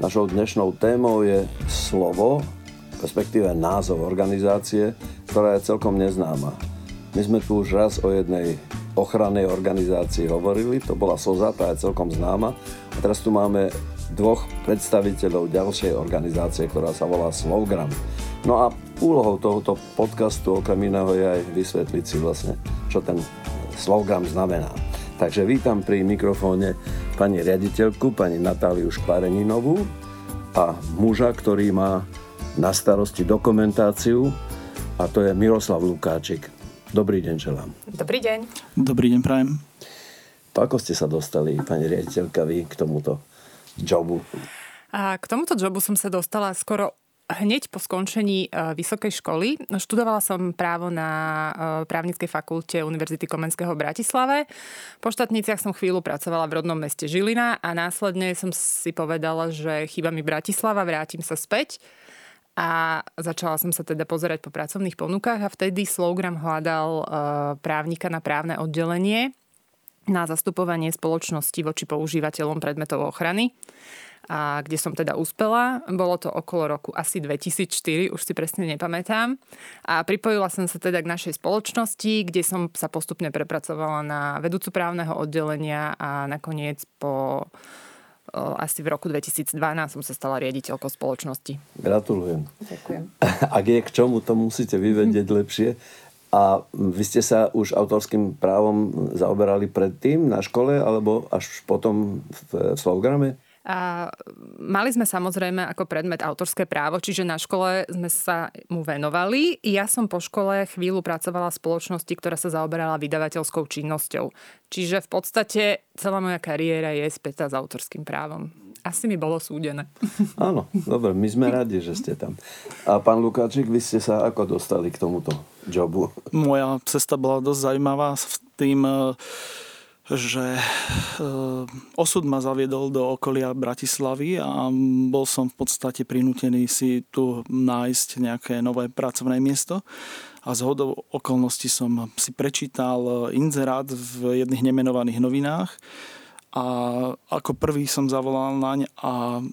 Našou dnešnou témou je slovo, respektíve názov organizácie, ktorá je celkom neznáma. My sme tu už raz o jednej ochrannej organizácii hovorili, to bola SOZA, tá je celkom známa. A teraz tu máme dvoch predstaviteľov ďalšej organizácie, ktorá sa volá Slovgram. No a úlohou tohoto podcastu okrem iného je aj vysvetliť si vlastne, čo ten Slovgram znamená. Takže vítam pri mikrofóne pani riaditeľku, pani Natáliu Škvareninovú a muža, ktorý má na starosti dokumentáciu a to je Miroslav Lukáčik. Dobrý deň želám. Dobrý deň. Dobrý deň, prajem. Ako ste sa dostali, pani riaditeľka, vy k tomuto jobu? A k tomuto jobu som sa dostala skoro hneď po skončení e, vysokej školy. Študovala som právo na e, právnickej fakulte Univerzity Komenského v Bratislave. Po štátniciach som chvíľu pracovala v rodnom meste Žilina a následne som si povedala, že chýba mi Bratislava, vrátim sa späť. A začala som sa teda pozerať po pracovných ponukách a vtedy Slowgram hľadal e, právnika na právne oddelenie na zastupovanie spoločnosti voči používateľom predmetov ochrany a kde som teda uspela. Bolo to okolo roku asi 2004, už si presne nepamätám. A pripojila som sa teda k našej spoločnosti, kde som sa postupne prepracovala na vedúcu právneho oddelenia a nakoniec po asi v roku 2012 som sa stala riaditeľkou spoločnosti. Gratulujem. Ďakujem. Ak je k čomu, to musíte vyvedieť lepšie. A vy ste sa už autorským právom zaoberali predtým na škole alebo až potom v, v Slovgrame? A mali sme samozrejme ako predmet autorské právo, čiže na škole sme sa mu venovali. Ja som po škole chvíľu pracovala v spoločnosti, ktorá sa zaoberala vydavateľskou činnosťou. Čiže v podstate celá moja kariéra je spätá s autorským právom. Asi mi bolo súdené. Áno, dobre, my sme radi, že ste tam. A pán Lukáčik, vy ste sa ako dostali k tomuto jobu? Moja cesta bola dosť zaujímavá v tým že e, osud ma zaviedol do okolia Bratislavy a bol som v podstate prinútený si tu nájsť nejaké nové pracovné miesto a z hodou okolností som si prečítal inzerát v jedných nemenovaných novinách a ako prvý som zavolal naň a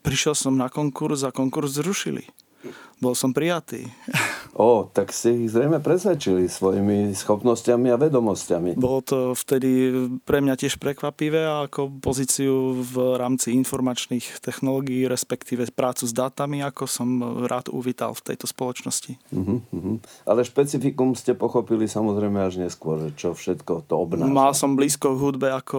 prišiel som na konkurs a konkurs zrušili. Bol som prijatý. O, tak ste ich zrejme presvedčili svojimi schopnosťami a vedomosťami. Bolo to vtedy pre mňa tiež prekvapivé ako pozíciu v rámci informačných technológií, respektíve prácu s dátami, ako som rád uvítal v tejto spoločnosti. Uh-huh, uh-huh. Ale špecifikum ste pochopili samozrejme až neskôr, čo všetko to obnáša. Mal som blízko hudbe ako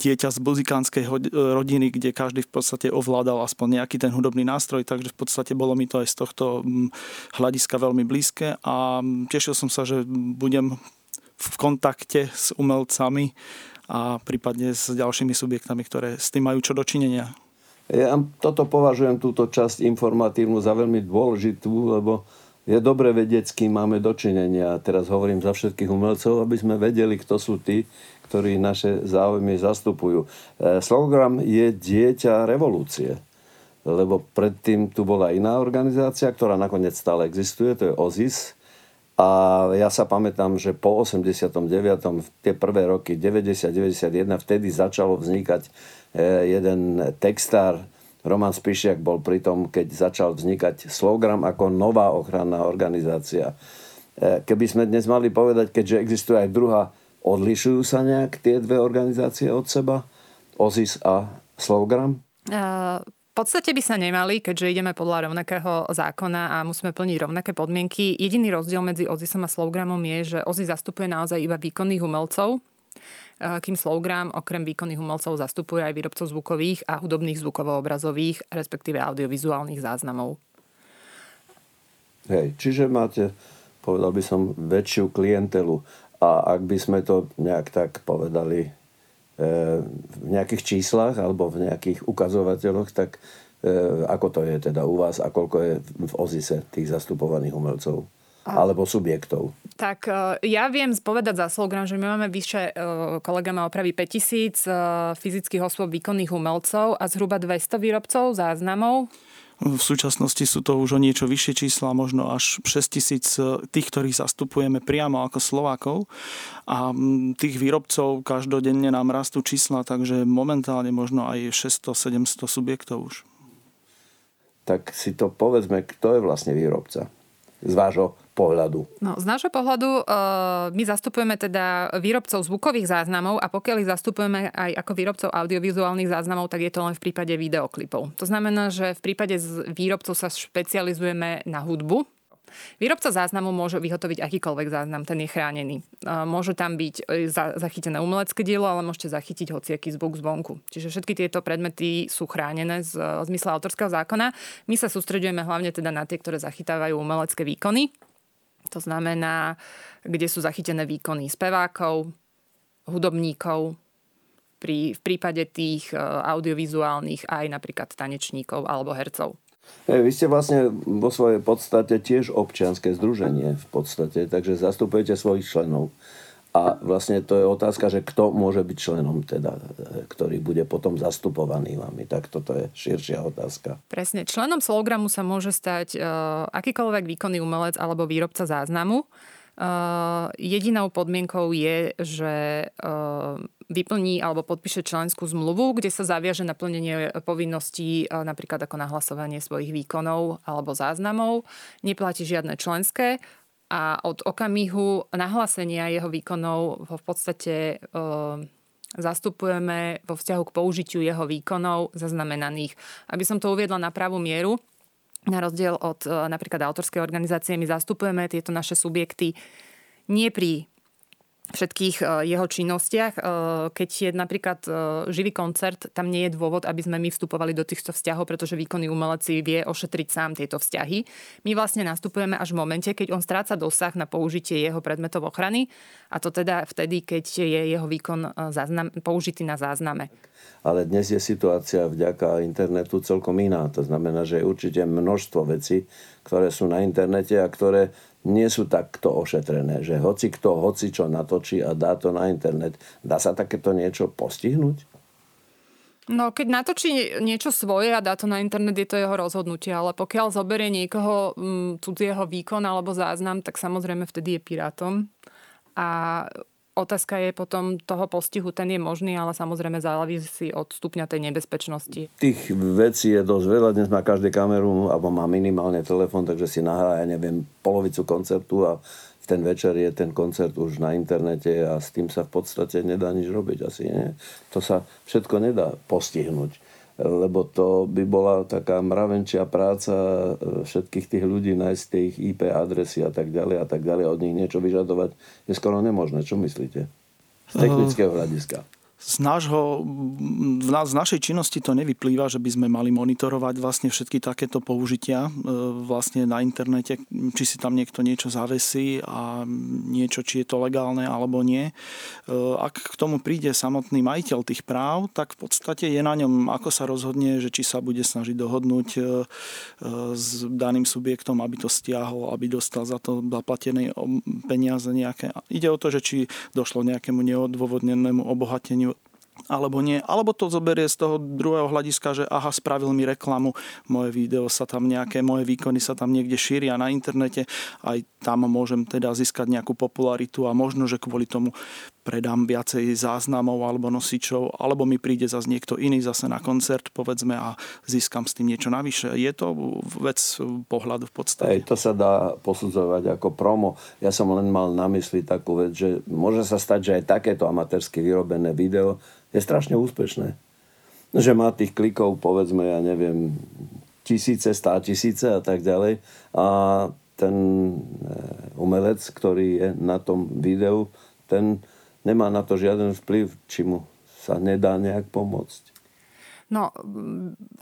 dieťa z muzikánskej rodiny, kde každý v podstate ovládal aspoň nejaký ten hudobný nástroj, takže v podstate bolo mi to aj z tohto mm, hľadiska veľmi blízke a tešil som sa, že budem v kontakte s umelcami a prípadne s ďalšími subjektami, ktoré s tým majú čo dočinenia. Ja toto považujem túto časť informatívnu za veľmi dôležitú, lebo je dobre vedieť, s kým máme dočinenia. Teraz hovorím za všetkých umelcov, aby sme vedeli, kto sú tí, ktorí naše záujmy zastupujú. E, Slogram je dieťa revolúcie, lebo predtým tu bola iná organizácia, ktorá nakoniec stále existuje, to je OZIS. A ja sa pamätám, že po 89. tie prvé roky, 90-91, vtedy začalo vznikať e, jeden textár, Roman Spišiak bol pri tom, keď začal vznikať Slogram ako nová ochranná organizácia. E, keby sme dnes mali povedať, keďže existuje aj druhá Odlišujú sa nejak tie dve organizácie od seba? OZIS a Slovgram? Uh, v podstate by sa nemali, keďže ideme podľa rovnakého zákona a musíme plniť rovnaké podmienky. Jediný rozdiel medzi OZISom a Slowgramom je, že OZIS zastupuje naozaj iba výkonných umelcov, kým Slowgram okrem výkonných umelcov zastupuje aj výrobcov zvukových a hudobných zvukovo-obrazových, respektíve audiovizuálnych záznamov. Hej, čiže máte, povedal by som, väčšiu klientelu. A ak by sme to nejak tak povedali e, v nejakých číslach alebo v nejakých ukazovateľoch, tak ako to je teda u vás a koľko je v OZISE tých zastupovaných umelcov? alebo subjektov. Tak e, ja viem spovedať za slogan, že my máme vyše, e, kolega má opravy 5000 e, fyzických osôb výkonných umelcov a zhruba 200 výrobcov záznamov. V súčasnosti sú to už o niečo vyššie čísla, možno až 6 tisíc tých, ktorých zastupujeme priamo ako Slovákov. A tých výrobcov každodenne nám rastú čísla, takže momentálne možno aj 600-700 subjektov už. Tak si to povedzme, kto je vlastne výrobca z vášho pohľadu? No, z nášho pohľadu uh, my zastupujeme teda výrobcov zvukových záznamov a pokiaľ ich zastupujeme aj ako výrobcov audiovizuálnych záznamov, tak je to len v prípade videoklipov. To znamená, že v prípade výrobcov sa špecializujeme na hudbu, Výrobca záznamu môže vyhotoviť akýkoľvek záznam, ten je chránený. Môže tam byť e, zachytené umelecké dielo, ale môžete zachytiť hociaký zvuk zvonku. Čiže všetky tieto predmety sú chránené z zmysla autorského zákona. My sa sústredujeme hlavne teda na tie, ktoré zachytávajú umelecké výkony. To znamená, kde sú zachytené výkony spevákov, hudobníkov, pri, v prípade tých e, audiovizuálnych aj napríklad tanečníkov alebo hercov. Hey, vy ste vlastne vo svojej podstate tiež občianske združenie v podstate, takže zastupujete svojich členov. A vlastne to je otázka, že kto môže byť členom teda, ktorý bude potom zastupovaný vami. Tak toto je širšia otázka. Presne. Členom Slogramu sa môže stať uh, akýkoľvek výkonný umelec alebo výrobca záznamu. Uh, jedinou podmienkou je, že uh, vyplní alebo podpíše členskú zmluvu, kde sa zaviaže na plnenie povinností napríklad ako nahlasovanie svojich výkonov alebo záznamov. Neplatí žiadne členské a od okamihu nahlásenia jeho výkonov v podstate zastupujeme vo vzťahu k použitiu jeho výkonov zaznamenaných. Aby som to uviedla na pravú mieru, na rozdiel od napríklad autorskej organizácie, my zastupujeme tieto naše subjekty nie pri všetkých e, jeho činnostiach. E, keď je napríklad e, živý koncert, tam nie je dôvod, aby sme my vstupovali do týchto vzťahov, pretože výkonný umelec si vie ošetriť sám tieto vzťahy. My vlastne nastupujeme až v momente, keď on stráca dosah na použitie jeho predmetov ochrany a to teda vtedy, keď je jeho výkon záznam, použitý na zázname. Ale dnes je situácia vďaka internetu celkom iná. To znamená, že je určite množstvo vecí, ktoré sú na internete a ktoré nie sú takto ošetrené, že hoci kto, hoci čo natočí a dá to na internet, dá sa takéto niečo postihnúť? No, keď natočí niečo svoje a dá to na internet, je to jeho rozhodnutie, ale pokiaľ zoberie niekoho m, mm, cudzieho výkon alebo záznam, tak samozrejme vtedy je pirátom. A Otázka je potom toho postihu, ten je možný, ale samozrejme závisí od stupňa tej nebezpečnosti. Tých vecí je dosť veľa. Dnes má každý kameru, alebo má minimálne telefón, takže si nahrá, ja neviem, polovicu koncertu a ten večer je ten koncert už na internete a s tým sa v podstate nedá nič robiť asi. Nie? To sa všetko nedá postihnúť lebo to by bola taká mravenčia práca e, všetkých tých ľudí, nájsť tie ich IP adresy a tak ďalej a tak ďalej, od nich niečo vyžadovať je skoro nemožné. Čo myslíte? Z technického hľadiska z, nášho, z našej činnosti to nevyplýva, že by sme mali monitorovať vlastne všetky takéto použitia e, vlastne na internete, či si tam niekto niečo zavesí a niečo, či je to legálne alebo nie. E, ak k tomu príde samotný majiteľ tých práv, tak v podstate je na ňom, ako sa rozhodne, že či sa bude snažiť dohodnúť e, s daným subjektom, aby to stiahol, aby dostal za to zaplatené peniaze nejaké. Ide o to, že či došlo nejakému neodôvodnenému obohateniu alebo nie. Alebo to zoberie z toho druhého hľadiska, že aha, spravil mi reklamu, moje video sa tam nejaké, moje výkony sa tam niekde šíria na internete, aj tam môžem teda získať nejakú popularitu a možno, že kvôli tomu predám viacej záznamov alebo nosičov, alebo mi príde zase niekto iný zase na koncert, povedzme, a získam s tým niečo navyše. Je to vec pohľadu v podstate. Ej, to sa dá posudzovať ako promo. Ja som len mal na mysli takú vec, že môže sa stať, že aj takéto amatérsky vyrobené video je strašne úspešné. Že má tých klikov, povedzme, ja neviem, tisíce, stá tisíce a tak ďalej. A ten e, umelec, ktorý je na tom videu, ten nemá na to žiaden vplyv, či mu sa nedá nejak pomôcť. No,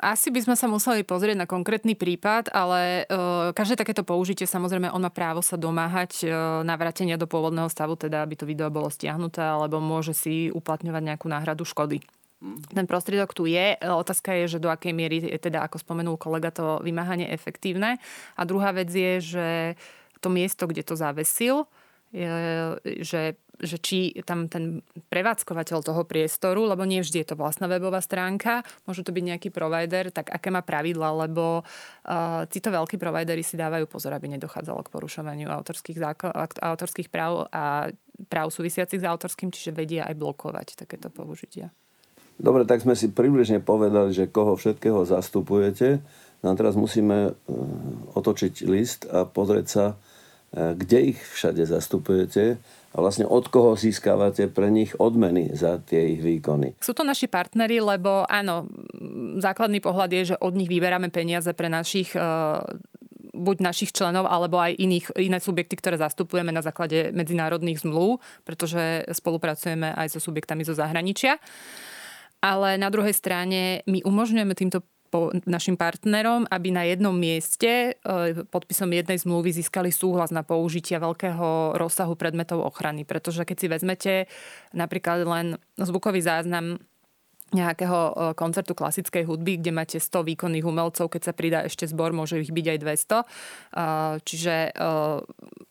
asi by sme sa museli pozrieť na konkrétny prípad, ale e, každé takéto použitie, samozrejme, on má právo sa domáhať e, navrátenia do pôvodného stavu, teda aby to video bolo stiahnuté, alebo môže si uplatňovať nejakú náhradu škody. ten prostriedok tu je. Otázka je, že do akej miery, teda ako spomenul kolega, to vymáhanie efektívne. A druhá vec je, že to miesto, kde to zavesil, že, že či tam ten prevádzkovateľ toho priestoru, lebo nie vždy je to vlastná webová stránka, môže to byť nejaký provider, tak aké má pravidla, lebo uh, títo veľkí providery si dávajú pozor, aby nedochádzalo k porušovaniu autorských, zákon, autorských práv a práv súvisiacich s autorským, čiže vedia aj blokovať takéto použitia. Dobre, tak sme si približne povedali, že koho všetkého zastupujete. No a teraz musíme otočiť list a pozrieť sa, E, kde ich všade zastupujete a vlastne od koho získavate pre nich odmeny za tie ich výkony. Sú to naši partnery, lebo áno, základný pohľad je, že od nich vyberáme peniaze pre našich e, buď našich členov, alebo aj iných, iné subjekty, ktoré zastupujeme na základe medzinárodných zmluv, pretože spolupracujeme aj so subjektami zo zahraničia. Ale na druhej strane my umožňujeme týmto po našim partnerom, aby na jednom mieste e, podpisom jednej zmluvy získali súhlas na použitia veľkého rozsahu predmetov ochrany. Pretože keď si vezmete napríklad len zvukový záznam nejakého e, koncertu klasickej hudby, kde máte 100 výkonných umelcov, keď sa pridá ešte zbor, môže ich byť aj 200. E, čiže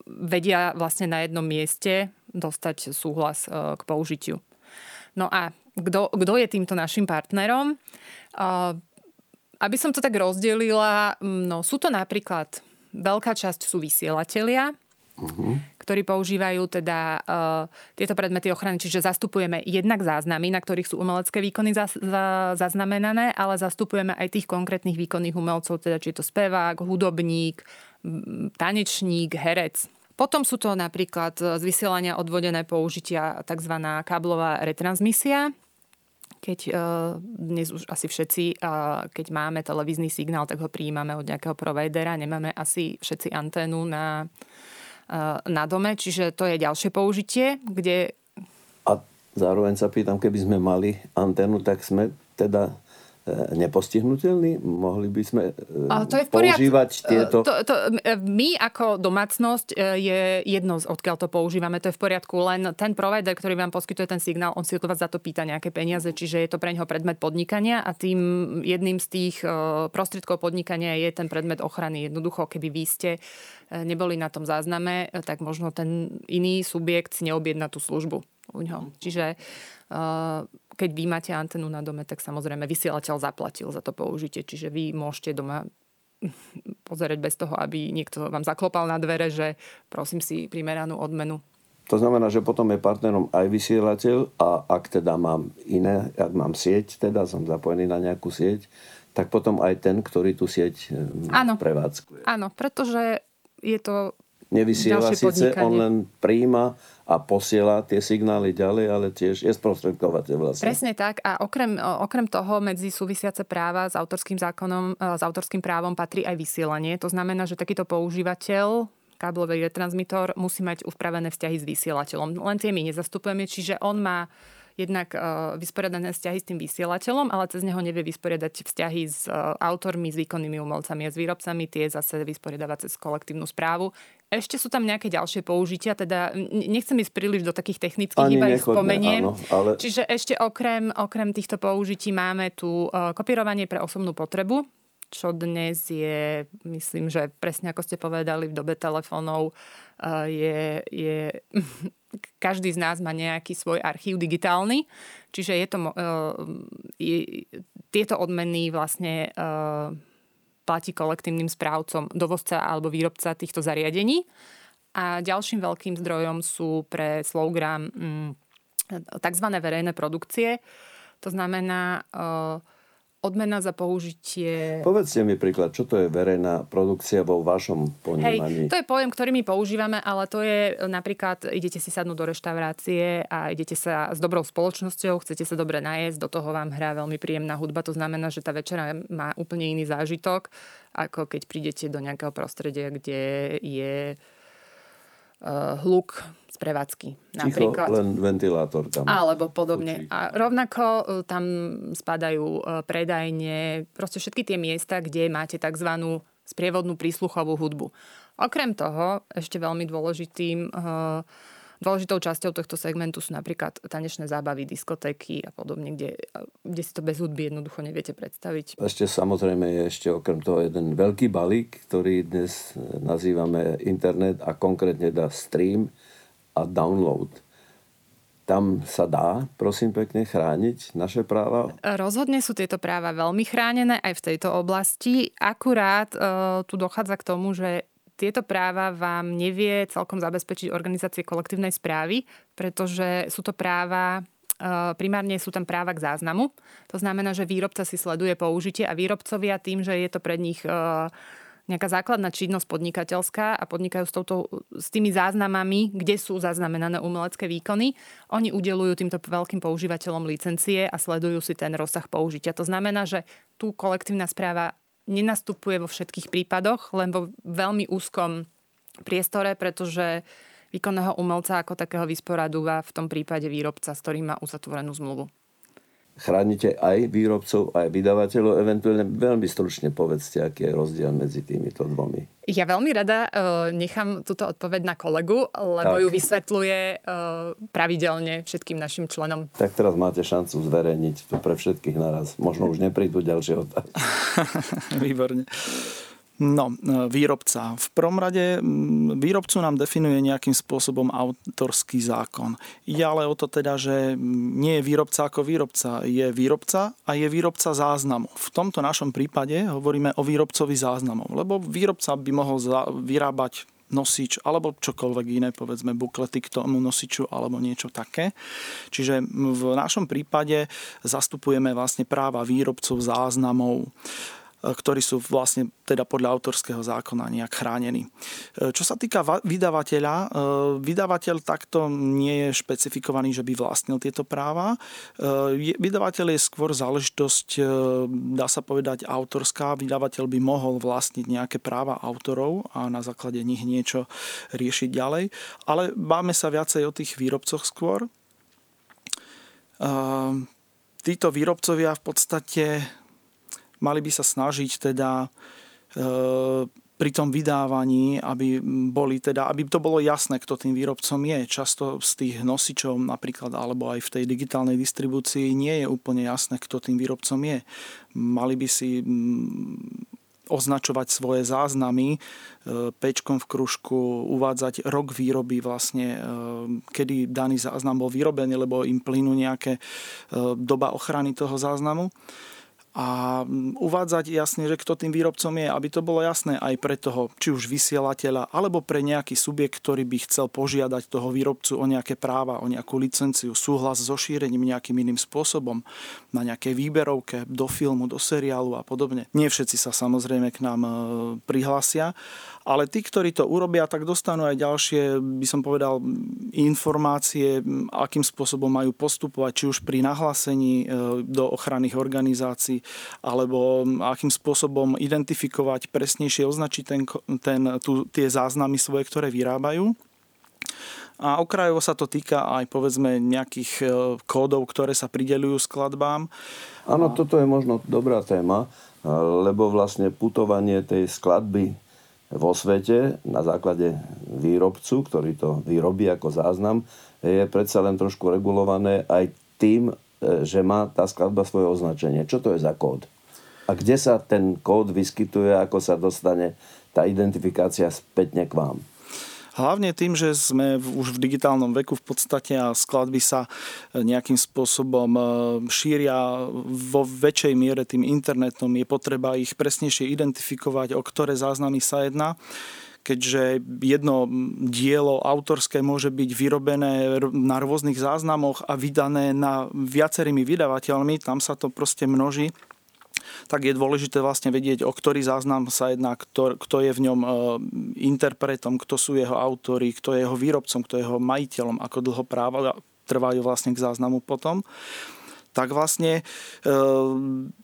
vedia vlastne na jednom mieste dostať súhlas k použitiu. No a kto je týmto našim partnerom? Aby som to tak rozdelila, mm, no sú to napríklad veľká časť sú vysielatelia, uh-huh. ktorí používajú teda uh, tieto predmety ochrany, čiže zastupujeme jednak záznamy, na ktorých sú umelecké výkony za, za, zaznamenané, ale zastupujeme aj tých konkrétnych výkonných umelcov, teda či je to spevák, hudobník, tanečník, herec. Potom sú to napríklad z vysielania odvodené použitia tzv. káblová retransmisia, keď uh, dnes už asi všetci, uh, keď máme televízny signál, tak ho prijímame od nejakého providera, nemáme asi všetci anténu na, uh, na dome, čiže to je ďalšie použitie, kde... A zároveň sa pýtam, keby sme mali anténu, tak sme teda Nepostihnutelný? Mohli by sme to je v používať e, tieto... To, to, my ako domácnosť je jedno, odkiaľ to používame, to je v poriadku, len ten provider, ktorý vám poskytuje ten signál, on si od vás za to pýta nejaké peniaze, čiže je to pre neho predmet podnikania a tým jedným z tých prostriedkov podnikania je ten predmet ochrany. Jednoducho, keby vy ste neboli na tom zázname, tak možno ten iný subjekt neobjedná tú službu u ňo. Čiže keď vy máte antenu na dome, tak samozrejme vysielateľ zaplatil za to použitie, čiže vy môžete doma pozerať bez toho, aby niekto vám zaklopal na dvere, že prosím si primeranú odmenu. To znamená, že potom je partnerom aj vysielateľ a ak teda mám iné, ak mám sieť, teda som zapojený na nejakú sieť, tak potom aj ten, ktorý tú sieť Áno. prevádzkuje. Áno, pretože je to Nevysiela síce, on len príjima a posiela tie signály ďalej, ale tiež je sprostredkovateľ vlastne. Presne tak a okrem, okrem toho medzi súvisiace práva s autorským zákonom, e, s autorským právom patrí aj vysielanie. To znamená, že takýto používateľ káblový retransmitor musí mať upravené vzťahy s vysielateľom. Len tie my nezastupujeme, čiže on má jednak uh, vysporiadané vzťahy s tým vysielateľom, ale cez neho nevie vysporiadať vzťahy s uh, autormi, s výkonnými umelcami a s výrobcami, tie zase vysporiadavať cez kolektívnu správu. Ešte sú tam nejaké ďalšie použitia, teda nechcem ísť príliš do takých technických, Ani iba ich spomeniem. Áno, ale... Čiže ešte okrem, okrem týchto použití máme tu uh, kopírovanie pre osobnú potrebu, čo dnes je, myslím, že presne ako ste povedali, v dobe telefónov je, je každý z nás má nejaký svoj archív digitálny, čiže je to, je, tieto odmeny vlastne platí kolektívnym správcom dovozca alebo výrobca týchto zariadení. A ďalším veľkým zdrojom sú pre Slowgram mm, tzv. verejné produkcie. To znamená, odmena za použitie... Povedzte mi príklad, čo to je verejná produkcia vo vašom ponímaní? Hej, to je pojem, ktorý my používame, ale to je napríklad, idete si sadnúť do reštaurácie a idete sa s dobrou spoločnosťou, chcete sa dobre najesť, do toho vám hrá veľmi príjemná hudba, to znamená, že tá večera má úplne iný zážitok, ako keď prídete do nejakého prostredia, kde je hluk z prevádzky. Napríklad. len ventilátor tam. Alebo podobne. Učí. A rovnako uh, tam spadajú uh, predajne, proste všetky tie miesta, kde máte tzv. sprievodnú prísluchovú hudbu. Okrem toho, ešte veľmi dôležitým uh, Dôležitou časťou tohto segmentu sú napríklad tanečné zábavy, diskotéky a podobne, kde, kde si to bez hudby jednoducho neviete predstaviť. Ešte samozrejme je ešte okrem toho jeden veľký balík, ktorý dnes nazývame internet a konkrétne dá stream a download tam sa dá, prosím pekne, chrániť naše práva? Rozhodne sú tieto práva veľmi chránené aj v tejto oblasti. Akurát e, tu dochádza k tomu, že tieto práva vám nevie celkom zabezpečiť organizácie kolektívnej správy, pretože sú to práva e, primárne sú tam práva k záznamu. To znamená, že výrobca si sleduje použitie a výrobcovia tým, že je to pre nich e, nejaká základná činnosť podnikateľská a podnikajú s, touto, s tými záznamami, kde sú zaznamenané umelecké výkony. Oni udelujú týmto veľkým používateľom licencie a sledujú si ten rozsah použitia. To znamená, že tu kolektívna správa nenastupuje vo všetkých prípadoch, len vo veľmi úzkom priestore, pretože výkonného umelca ako takého vysporadúva v tom prípade výrobca, s ktorým má uzatvorenú zmluvu. Chránite aj výrobcov, aj vydavateľov. Eventuálne veľmi stručne povedzte, aký je rozdiel medzi týmito dvomi. Ja veľmi rada uh, nechám túto odpoveď na kolegu, lebo tak. ju vysvetľuje uh, pravidelne všetkým našim členom. Tak teraz máte šancu zverejniť to pre všetkých naraz. Možno už neprídu ďalšie otázky. Výborne. No, e, výrobca. V prvom rade výrobcu nám definuje nejakým spôsobom autorský zákon. Ide ale o to teda, že nie je výrobca ako výrobca. Je výrobca a je výrobca záznamu. V tomto našom prípade hovoríme o výrobcovi záznamov, lebo výrobca by mohol vyrábať nosič alebo čokoľvek iné, povedzme buklety k tomu nosiču alebo niečo také. Čiže v našom prípade zastupujeme vlastne práva výrobcov záznamov. E, ktorí sú vlastne teda podľa autorského zákona nejak chránení. E, čo sa týka vydavateľa, e, vydavateľ takto nie je špecifikovaný, že by vlastnil tieto práva. Vydavateľ je skôr záležitosť, dá sa povedať, autorská. Vydavateľ by mohol vlastniť nejaké práva autorov a na základe nich niečo riešiť ďalej. Ale máme sa viacej o tých výrobcoch skôr. Títo výrobcovia v podstate mali by sa snažiť teda e, pri tom vydávaní, aby, boli teda, aby to bolo jasné, kto tým výrobcom je. Často z tých nosičov napríklad, alebo aj v tej digitálnej distribúcii nie je úplne jasné, kto tým výrobcom je. Mali by si označovať svoje záznamy, e, pečkom v kružku, uvádzať rok výroby vlastne, e, kedy daný záznam bol vyrobený, lebo im plynú nejaké doba ochrany toho záznamu a uvádzať jasne, že kto tým výrobcom je, aby to bolo jasné aj pre toho, či už vysielateľa, alebo pre nejaký subjekt, ktorý by chcel požiadať toho výrobcu o nejaké práva, o nejakú licenciu, súhlas so šírením nejakým iným spôsobom na nejakej výberovke, do filmu, do seriálu a podobne. Nie všetci sa samozrejme k nám e, prihlásia, ale tí, ktorí to urobia, tak dostanú aj ďalšie, by som povedal, informácie, akým spôsobom majú postupovať, či už pri nahlásení e, do ochranných organizácií, alebo akým spôsobom identifikovať, presnejšie označiť ten, ten, tu, tie záznamy svoje, ktoré vyrábajú. A okrajovo sa to týka aj povedzme nejakých e, kódov, ktoré sa pridelujú skladbám. Áno, toto je možno dobrá téma, e, lebo vlastne putovanie tej skladby vo svete na základe výrobcu, ktorý to vyrobí ako záznam, je predsa len trošku regulované aj tým, že má tá skladba svoje označenie. Čo to je za kód? A kde sa ten kód vyskytuje, ako sa dostane tá identifikácia spätne k vám? Hlavne tým, že sme už v digitálnom veku v podstate a skladby sa e, nejakým spôsobom e, šíria vo väčšej miere tým internetom. Je potreba ich presnejšie identifikovať, o ktoré záznamy sa jedná keďže jedno dielo autorské môže byť vyrobené na rôznych záznamoch a vydané na viacerými vydavateľmi, tam sa to proste množí tak je dôležité vlastne vedieť, o ktorý záznam sa jedná, kto, kto je v ňom e, interpretom, kto sú jeho autory, kto je jeho výrobcom, kto je jeho majiteľom, ako dlho práva trvajú vlastne k záznamu potom. Tak vlastne e,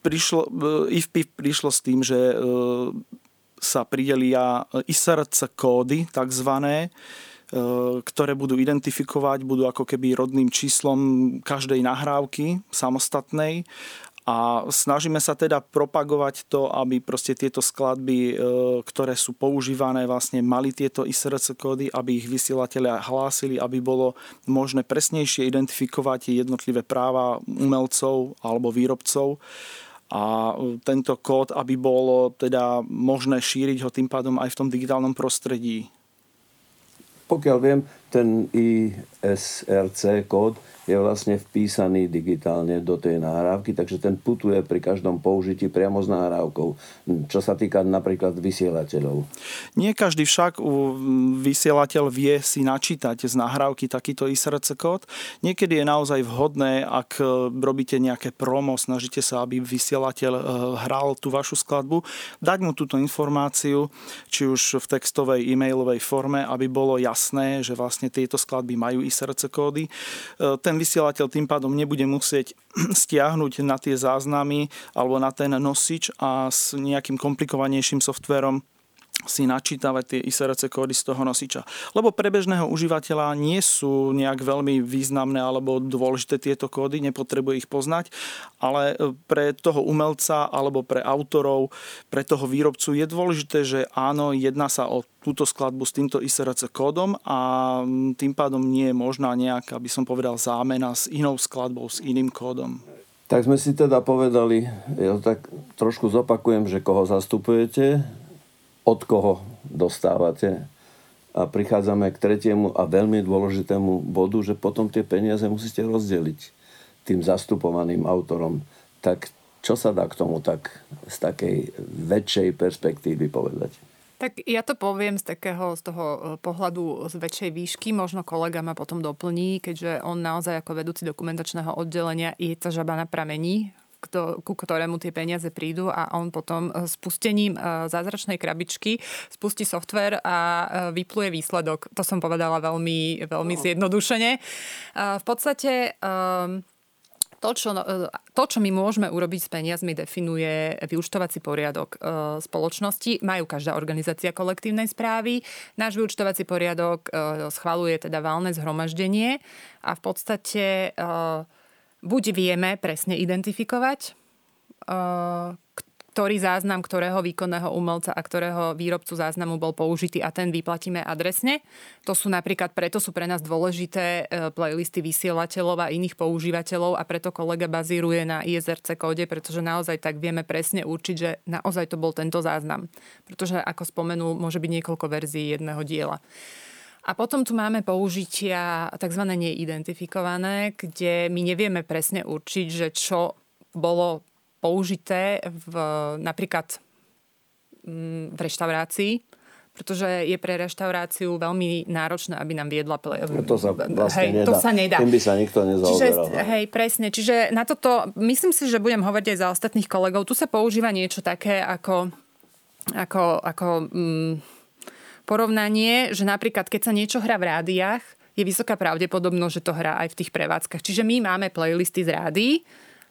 prišlo, e, IFPI prišlo s tým, že e, sa pridelia ISRC kódy, takzvané, e, ktoré budú identifikovať, budú ako keby rodným číslom každej nahrávky samostatnej. A snažíme sa teda propagovať to, aby proste tieto skladby, e, ktoré sú používané, vlastne mali tieto ISRC kódy, aby ich vysielatelia hlásili, aby bolo možné presnejšie identifikovať jednotlivé práva umelcov alebo výrobcov a tento kód, aby bolo teda možné šíriť ho tým pádom aj v tom digitálnom prostredí. Pokiaľ viem, ten ISRC kód je vlastne vpísaný digitálne do tej nahrávky, takže ten putuje pri každom použití priamo s nahrávkou, čo sa týka napríklad vysielateľov. Nie každý však vysielateľ vie si načítať z nahrávky takýto ISRC kód. Niekedy je naozaj vhodné, ak e, robíte nejaké promo, snažíte sa, aby vysielateľ e, hral tú vašu skladbu, dať mu túto informáciu, či už v textovej, e-mailovej forme, aby bolo jasné, že vlastne tieto skladby majú ISRC kódy. E, ten vysielateľ tým pádom nebude musieť stiahnuť na tie záznamy alebo na ten nosič a s nejakým komplikovanejším softverom si načítavať tie ISRC kódy z toho nosiča. Lebo pre bežného užívateľa nie sú nejak veľmi významné alebo dôležité tieto kódy, nepotrebuje ich poznať, ale e, pre toho umelca alebo pre autorov, pre toho výrobcu je dôležité, že áno, jedná sa o túto skladbu s týmto ISRC kódom a tým pádom nie je možná nejaká, by som povedal, zámena s inou skladbou, s iným kódom. Tak sme si teda povedali, ja tak trošku zopakujem, že koho zastupujete, od koho dostávate. A prichádzame k tretiemu a veľmi dôležitému bodu, že potom tie peniaze musíte rozdeliť tým zastupovaným autorom. Tak čo sa dá k tomu tak z takej väčšej perspektívy povedať? Tak ja to poviem z takého, z toho e, pohľadu z väčšej výšky, možno kolega ma potom doplní, keďže on naozaj ako vedúci dokumentačného oddelenia je tá žaba na pramení, kto, ku ktorému tie peniaze prídu a on potom e, spustením e, zázračnej krabičky spustí software a e, vypluje výsledok. To som povedala veľmi, veľmi zjednodušene. V podstate to čo, to, čo my môžeme urobiť s peniazmi, definuje vyučtovací poriadok spoločnosti. Majú každá organizácia kolektívnej správy. Náš vyučtovací poriadok schvaluje teda valné zhromaždenie a v podstate buď vieme presne identifikovať, uh, ktorý záznam ktorého výkonného umelca a ktorého výrobcu záznamu bol použitý a ten vyplatíme adresne. To sú napríklad, preto sú pre nás dôležité uh, playlisty vysielateľov a iných používateľov a preto kolega bazíruje na ISRC kóde, pretože naozaj tak vieme presne určiť, že naozaj to bol tento záznam. Pretože, ako spomenul, môže byť niekoľko verzií jedného diela. A potom tu máme použitia tzv. neidentifikované, kde my nevieme presne určiť, že čo bolo použité v, napríklad mm, v reštaurácii, pretože je pre reštauráciu veľmi náročné, aby nám viedla... Ple... No to sa vlastne hej, nedá. To sa nedá. Tým by sa nikto nezaoberal. Čiže, hej, presne. Čiže na toto, myslím si, že budem hovoriť aj za ostatných kolegov. Tu sa používa niečo také ako, ako, ako mm, porovnanie, že napríklad keď sa niečo hrá v rádiách, je vysoká pravdepodobnosť, že to hrá aj v tých prevádzkach. Čiže my máme playlisty z rádií,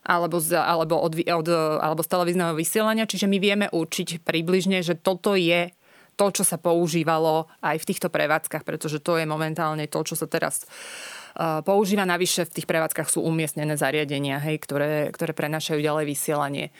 alebo z, alebo, od, od, alebo z televízneho vysielania, čiže my vieme určiť približne, že toto je to, čo sa používalo aj v týchto prevádzkach, pretože to je momentálne to, čo sa teraz uh, používa. Navyše v tých prevádzkach sú umiestnené zariadenia, hej, ktoré, ktoré prenašajú ďalej vysielanie.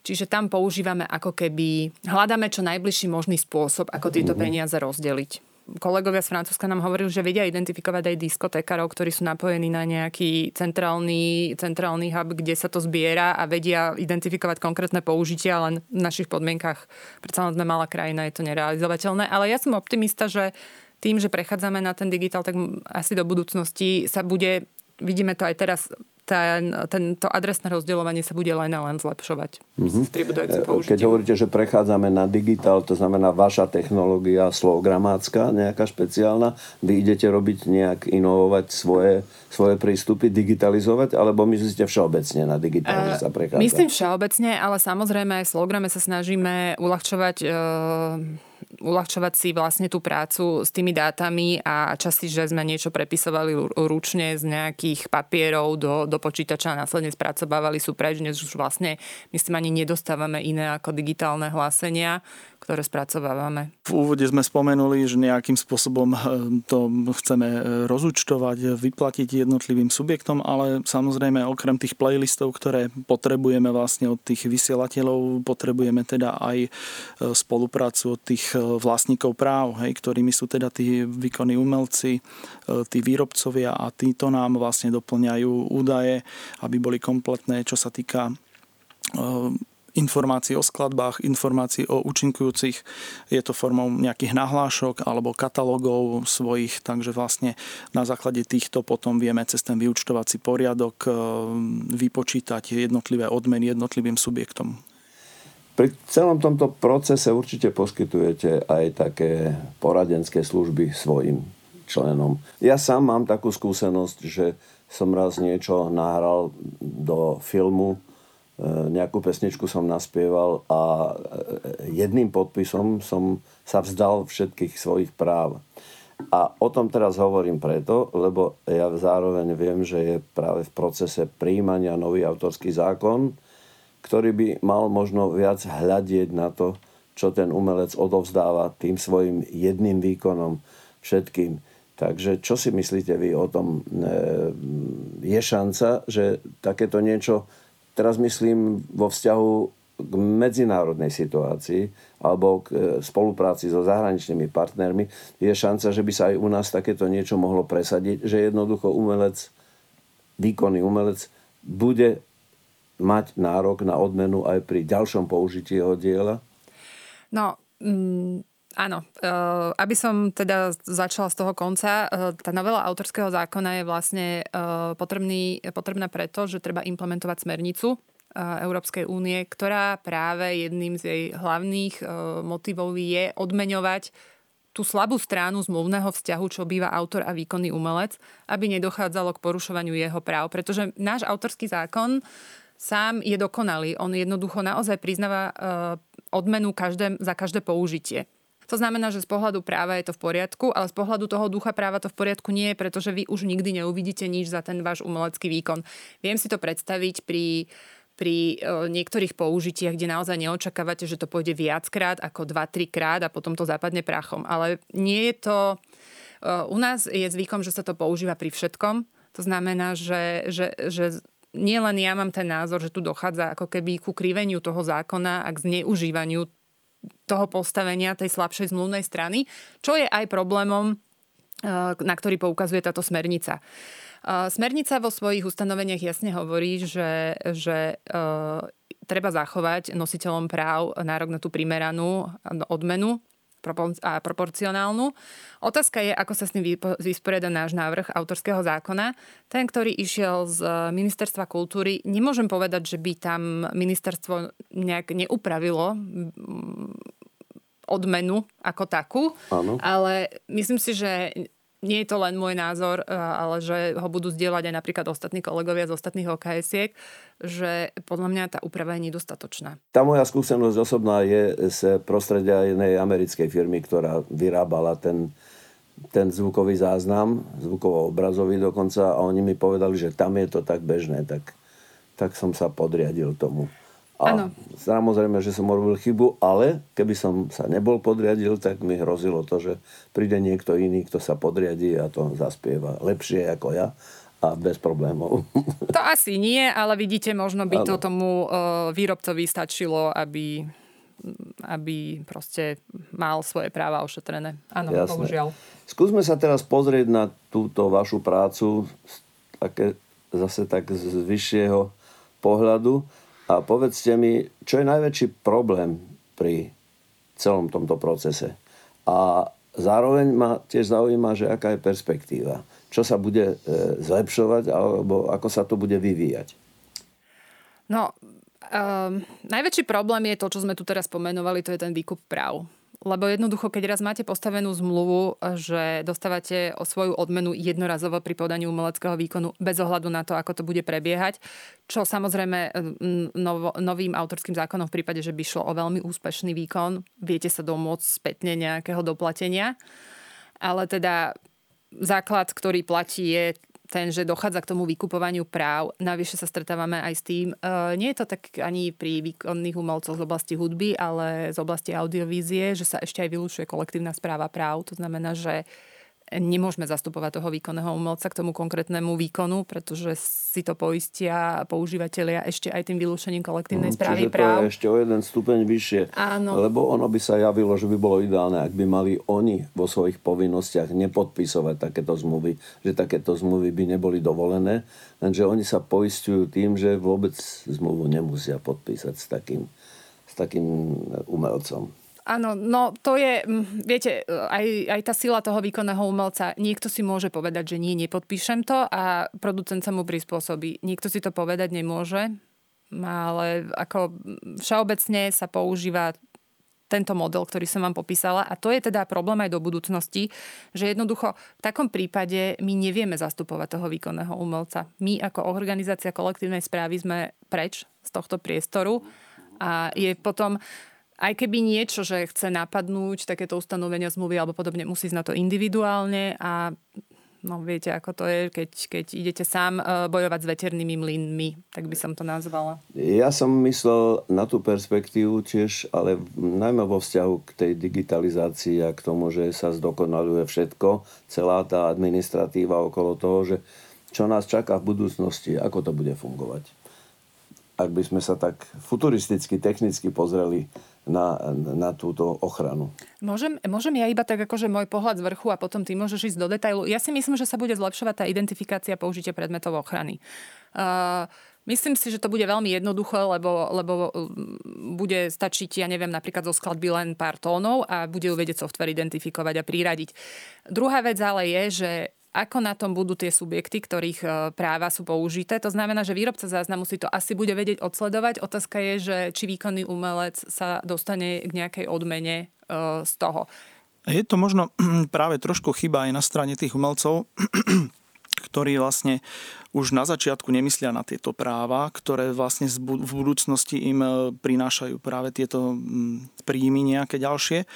Čiže tam používame ako keby, hľadáme čo najbližší možný spôsob, ako tieto mhm. peniaze rozdeliť. Kolegovia z Francúzska nám hovorili, že vedia identifikovať aj diskotekárov, ktorí sú napojení na nejaký centrálny, centrálny hub, kde sa to zbiera a vedia identifikovať konkrétne použitia, len v našich podmienkach, predsa len sme malá krajina, je to nerealizovateľné. Ale ja som optimista, že tým, že prechádzame na ten digitál, tak asi do budúcnosti sa bude vidíme to aj teraz, ten, tento adresné rozdeľovanie sa bude len a len zlepšovať. Mm-hmm. Keď hovoríte, že prechádzame na digitál, to znamená vaša technológia slovogramácka, nejaká špeciálna, vy idete robiť nejak inovovať svoje, svoje prístupy, digitalizovať, alebo myslíte všeobecne na digitál, uh, sa prechádza? Myslím všeobecne, ale samozrejme aj v Slograme sa snažíme uľahčovať uh, uľahčovať si vlastne tú prácu s tými dátami a časy, že sme niečo prepisovali ručne z nejakých papierov do, do počítača a následne spracovávali sú preč. Dnes už vlastne, myslím, ani nedostávame iné ako digitálne hlásenia, ktoré spracovávame. V úvode sme spomenuli, že nejakým spôsobom eh, to chceme eh, rozúčtovať, vyplatiť jednotlivým subjektom, ale samozrejme okrem tých playlistov, ktoré potrebujeme vlastne od tých vysielateľov, potrebujeme teda aj spoluprácu od tých vlastníkov práv, hej, ktorými sú teda tí výkonní umelci, tí výrobcovia a títo nám vlastne doplňajú údaje, aby boli kompletné, čo sa týka informácií o skladbách, informácií o účinkujúcich. Je to formou nejakých nahlášok alebo katalógov svojich, takže vlastne na základe týchto potom vieme cez ten vyučtovací poriadok e, vypočítať jednotlivé odmeny jednotlivým subjektom. Pri celom tomto procese určite poskytujete aj také poradenské služby svojim členom. Ja sám mám takú skúsenosť, že som raz niečo nahral do filmu, nejakú pesničku som naspieval a e, jedným podpisom som sa vzdal všetkých svojich práv. A o tom teraz hovorím preto, lebo ja zároveň viem, že je práve v procese príjmania nový autorský zákon, ktorý by mal možno viac hľadieť na to, čo ten umelec odovzdáva tým svojim jedným výkonom všetkým. Takže čo si myslíte vy o tom? E, je šanca, že takéto niečo teraz myslím vo vzťahu k medzinárodnej situácii alebo k e, spolupráci so zahraničnými partnermi, je šanca, že by sa aj u nás takéto niečo mohlo presadiť, že jednoducho umelec, výkonný umelec bude mať nárok na odmenu aj pri ďalšom použití jeho diela? No, mm, áno. E, aby som teda začala z toho konca, e, tá novela autorského zákona je vlastne e, potrebný, potrebná preto, že treba implementovať smernicu Európskej únie, ktorá práve jedným z jej hlavných motivov je odmeňovať tú slabú stranu zmluvného vzťahu, čo býva autor a výkonný umelec, aby nedochádzalo k porušovaniu jeho práv. Pretože náš autorský zákon sám je dokonalý. On jednoducho naozaj priznáva odmenu každé, za každé použitie. To znamená, že z pohľadu práva je to v poriadku, ale z pohľadu toho ducha práva to v poriadku nie je, pretože vy už nikdy neuvidíte nič za ten váš umelecký výkon. Viem si to predstaviť pri pri e, niektorých použitiach, kde naozaj neočakávate, že to pôjde viackrát ako 2-3 krát a potom to zapadne prachom. Ale nie je to... E, u nás je zvykom, že sa to používa pri všetkom. To znamená, že, že, že nie len ja mám ten názor, že tu dochádza ako keby ku kriveniu toho zákona a k zneužívaniu toho postavenia tej slabšej zmluvnej strany, čo je aj problémom, eh, na ktorý poukazuje táto smernica. Eh, smernica vo svojich ustanoveniach jasne hovorí, že, že eh, treba zachovať nositeľom práv nárok na tú primeranú odmenu a proporcionálnu. Otázka je, ako sa s tým vysporiada náš návrh autorského zákona. Ten, ktorý išiel z ministerstva kultúry, nemôžem povedať, že by tam ministerstvo nejak neupravilo odmenu ako takú, Áno. ale myslím si, že nie je to len môj názor, eh, ale že ho budú zdieľať aj napríklad ostatní kolegovia z ostatných OKS-iek, že podľa mňa tá úprava je nedostatočná. Tá moja skúsenosť osobná je z prostredia jednej americkej firmy, ktorá vyrábala ten, ten zvukový záznam, zvukovo-obrazový dokonca a oni mi povedali, že tam je to tak bežné, tak, tak som sa podriadil tomu. A ano. samozrejme, že som urobil chybu, ale keby som sa nebol podriadil, tak mi hrozilo to, že príde niekto iný, kto sa podriadí a to zaspieva lepšie ako ja a bez problémov. To asi nie, ale vidíte, možno by ano. to tomu uh, výrobcovi stačilo, aby, aby proste mal svoje práva ošetrené. Áno, Jasné. bohužiaľ. Skúsme sa teraz pozrieť na túto vašu prácu také, zase tak z vyššieho pohľadu. A povedzte mi, čo je najväčší problém pri celom tomto procese. A zároveň ma tiež zaujíma, že aká je perspektíva. Čo sa bude e, zlepšovať alebo ako sa to bude vyvíjať. No, um, najväčší problém je to, čo sme tu teraz spomenovali, to je ten výkup práv. Lebo jednoducho, keď raz máte postavenú zmluvu, že dostávate o svoju odmenu jednorazovo pri podaní umeleckého výkonu bez ohľadu na to, ako to bude prebiehať, čo samozrejme novo, novým autorským zákonom v prípade, že by šlo o veľmi úspešný výkon, viete sa domôcť spätne nejakého doplatenia. Ale teda základ, ktorý platí, je ten, že dochádza k tomu vykupovaniu práv. Navyše sa stretávame aj s tým. Uh, nie je to tak ani pri výkonných umelcoch z oblasti hudby, ale z oblasti audiovízie, že sa ešte aj vylúčuje kolektívna správa práv. To znamená, že nemôžeme zastupovať toho výkonného umelca k tomu konkrétnemu výkonu, pretože si to poistia používateľia ešte aj tým vylúčením kolektívnej mm, správy Čiže práv. to je ešte o jeden stupeň vyššie. Áno. Lebo ono by sa javilo, že by bolo ideálne, ak by mali oni vo svojich povinnostiach nepodpisovať takéto zmluvy, že takéto zmluvy by neboli dovolené, lenže oni sa poistujú tým, že vôbec zmluvu nemusia podpísať s takým, s takým umelcom. Áno, no to je, viete, aj, aj tá sila toho výkonného umelca. Niekto si môže povedať, že nie, nepodpíšem to a producent sa mu prispôsobí. Niekto si to povedať nemôže, ale ako všeobecne sa používa tento model, ktorý som vám popísala. A to je teda problém aj do budúcnosti, že jednoducho v takom prípade my nevieme zastupovať toho výkonného umelca. My ako organizácia kolektívnej správy sme preč z tohto priestoru a je potom aj keby niečo, že chce napadnúť takéto ustanovenia zmluvy alebo podobne, musí ísť na to individuálne a no viete, ako to je, keď, keď idete sám e, bojovať s veternými mlynmi, tak by som to nazvala. Ja som myslel na tú perspektívu tiež, ale najmä vo vzťahu k tej digitalizácii a k tomu, že sa zdokonaluje všetko, celá tá administratíva okolo toho, že čo nás čaká v budúcnosti, ako to bude fungovať. Ak by sme sa tak futuristicky, technicky pozreli na, na túto ochranu. Môžem, môžem ja iba tak akože môj pohľad z vrchu a potom ty môžeš ísť do detailu. Ja si myslím, že sa bude zlepšovať tá identifikácia použitia predmetov ochrany. Uh, Myslím si, že to bude veľmi jednoduché, lebo, lebo bude stačiť, ja neviem, napríklad zo skladby len pár tónov a bude ju vedieť software identifikovať a priradiť. Druhá vec ale je, že ako na tom budú tie subjekty, ktorých e, práva sú použité. To znamená, že výrobca záznamu si to asi bude vedieť odsledovať. Otázka je, že či výkonný umelec sa dostane k nejakej odmene e, z toho. Je to možno práve trošku chyba aj na strane tých umelcov, ktorí vlastne už na začiatku nemyslia na tieto práva, ktoré vlastne v budúcnosti im e, prinášajú práve tieto príjmy nejaké ďalšie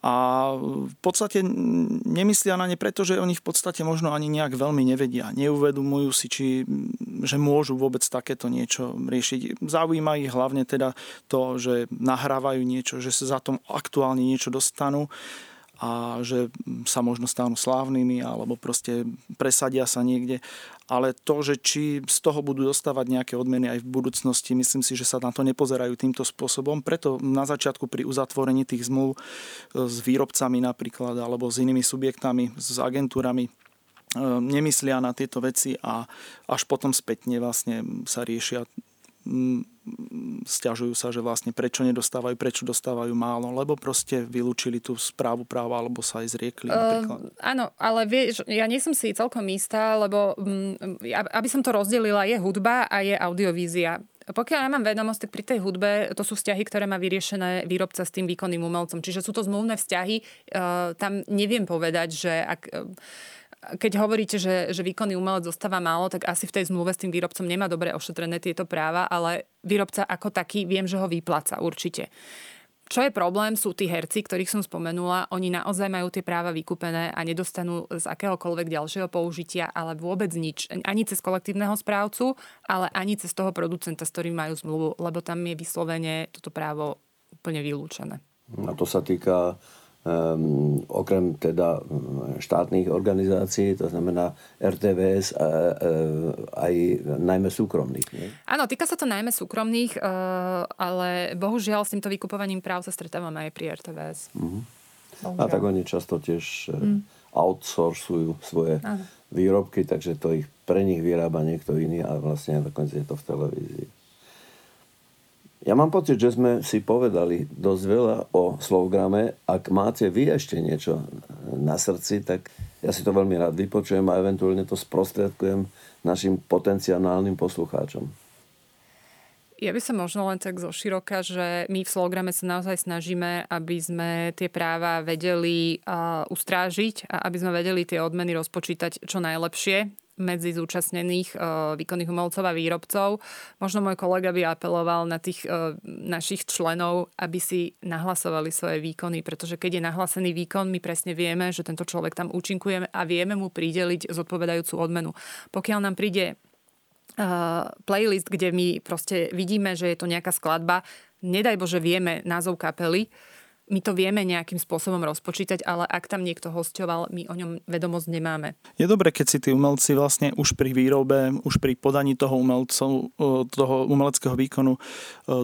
a v podstate nemyslia na ne preto, že oni v podstate možno ani nejak veľmi nevedia. Neuvedomujú si, či, že môžu vôbec takéto niečo riešiť. Zaujíma ich hlavne teda to, že nahrávajú niečo, že sa za tom aktuálne niečo dostanú a že sa možno stanú slávnymi alebo proste presadia sa niekde. Ale to, že či z toho budú dostávať nejaké odmeny aj v budúcnosti, myslím si, že sa na to nepozerajú týmto spôsobom. Preto na začiatku pri uzatvorení tých zmluv e, s výrobcami napríklad alebo s inými subjektami, s agentúrami e, nemyslia na tieto veci a až potom spätne vlastne sa riešia stiažujú sa, že vlastne prečo nedostávajú, prečo dostávajú málo, lebo proste vylúčili tú správu práva alebo sa aj zriekli. Uh, áno, ale vieš, ja nie som si celkom istá, lebo um, aby som to rozdelila, je hudba a je audiovízia. Pokiaľ ja mám vedomosť, tak pri tej hudbe to sú vzťahy, ktoré má vyriešené výrobca s tým výkonným umelcom. Čiže sú to zmluvné vzťahy. Uh, tam neviem povedať, že ak... Uh, keď hovoríte, že, že výkonný umelec zostáva málo, tak asi v tej zmluve s tým výrobcom nemá dobre ošetrené tieto práva, ale výrobca ako taký viem, že ho vypláca určite. Čo je problém, sú tí herci, ktorých som spomenula. Oni naozaj majú tie práva vykúpené a nedostanú z akéhokoľvek ďalšieho použitia, ale vôbec nič. Ani cez kolektívneho správcu, ale ani cez toho producenta, s ktorým majú zmluvu, lebo tam je vyslovene toto právo úplne vylúčené. A to sa týka um, okrem teda štátnych organizácií, to znamená RTVS, a, a, aj najmä súkromných. Nie? Áno, týka sa to najmä súkromných, uh, ale bohužiaľ s týmto vykupovaním práv sa stretávame aj pri RTVS. Uh-huh. Mhm. A tak oni často tiež uh, outsourcujú svoje Áno. výrobky, takže to ich pre nich vyrába niekto iný a vlastne nakoniec je to v televízii. Ja mám pocit, že sme si povedali dosť veľa o Slovgrame. Ak máte vy ešte niečo na srdci, tak ja si to veľmi rád vypočujem a eventuálne to sprostredkujem našim potenciálnym poslucháčom. Ja by som možno len tak zo široka, že my v Slograme sa naozaj snažíme, aby sme tie práva vedeli uh, ustrážiť a aby sme vedeli tie odmeny rozpočítať čo najlepšie medzi zúčastnených výkonných umelcov a výrobcov. Možno môj kolega by apeloval na tých našich členov, aby si nahlasovali svoje výkony, pretože keď je nahlasený výkon, my presne vieme, že tento človek tam účinkuje a vieme mu prideliť zodpovedajúcu odmenu. Pokiaľ nám príde playlist, kde my proste vidíme, že je to nejaká skladba, nedaj Bože vieme názov kapely, my to vieme nejakým spôsobom rozpočítať, ale ak tam niekto hostoval, my o ňom vedomosť nemáme. Je dobre, keď si tí umelci vlastne už pri výrobe, už pri podaní toho umelcov, toho umeleckého výkonu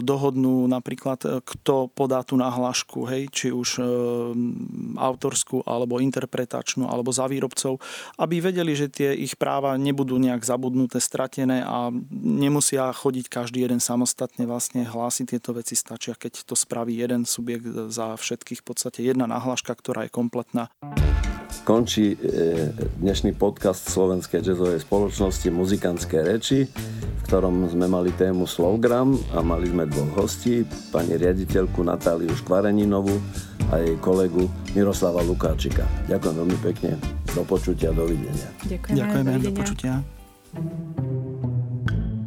dohodnú napríklad, e, kto podá tú nahlášku, hej, či už e, autorskú, alebo interpretačnú, alebo za výrobcov, aby vedeli, že tie ich práva nebudú nejak zabudnuté, stratené a nemusia chodiť každý jeden samostatne vlastne hlásiť tieto veci. Stačia, keď to spraví jeden subjekt za všetkých v podstate jedna nahláška, ktorá je kompletná. Končí e, dnešný podcast Slovenskej jazzovej spoločnosti Muzikantské reči, v ktorom sme mali tému Slovgram a mali sme dvoch hostí, pani riaditeľku Natáliu Škvareninovú a jej kolegu Miroslava Lukáčika. Ďakujem veľmi pekne. Do počutia, dovidenia. Ďakujeme, Ďakujeme do, do počutia.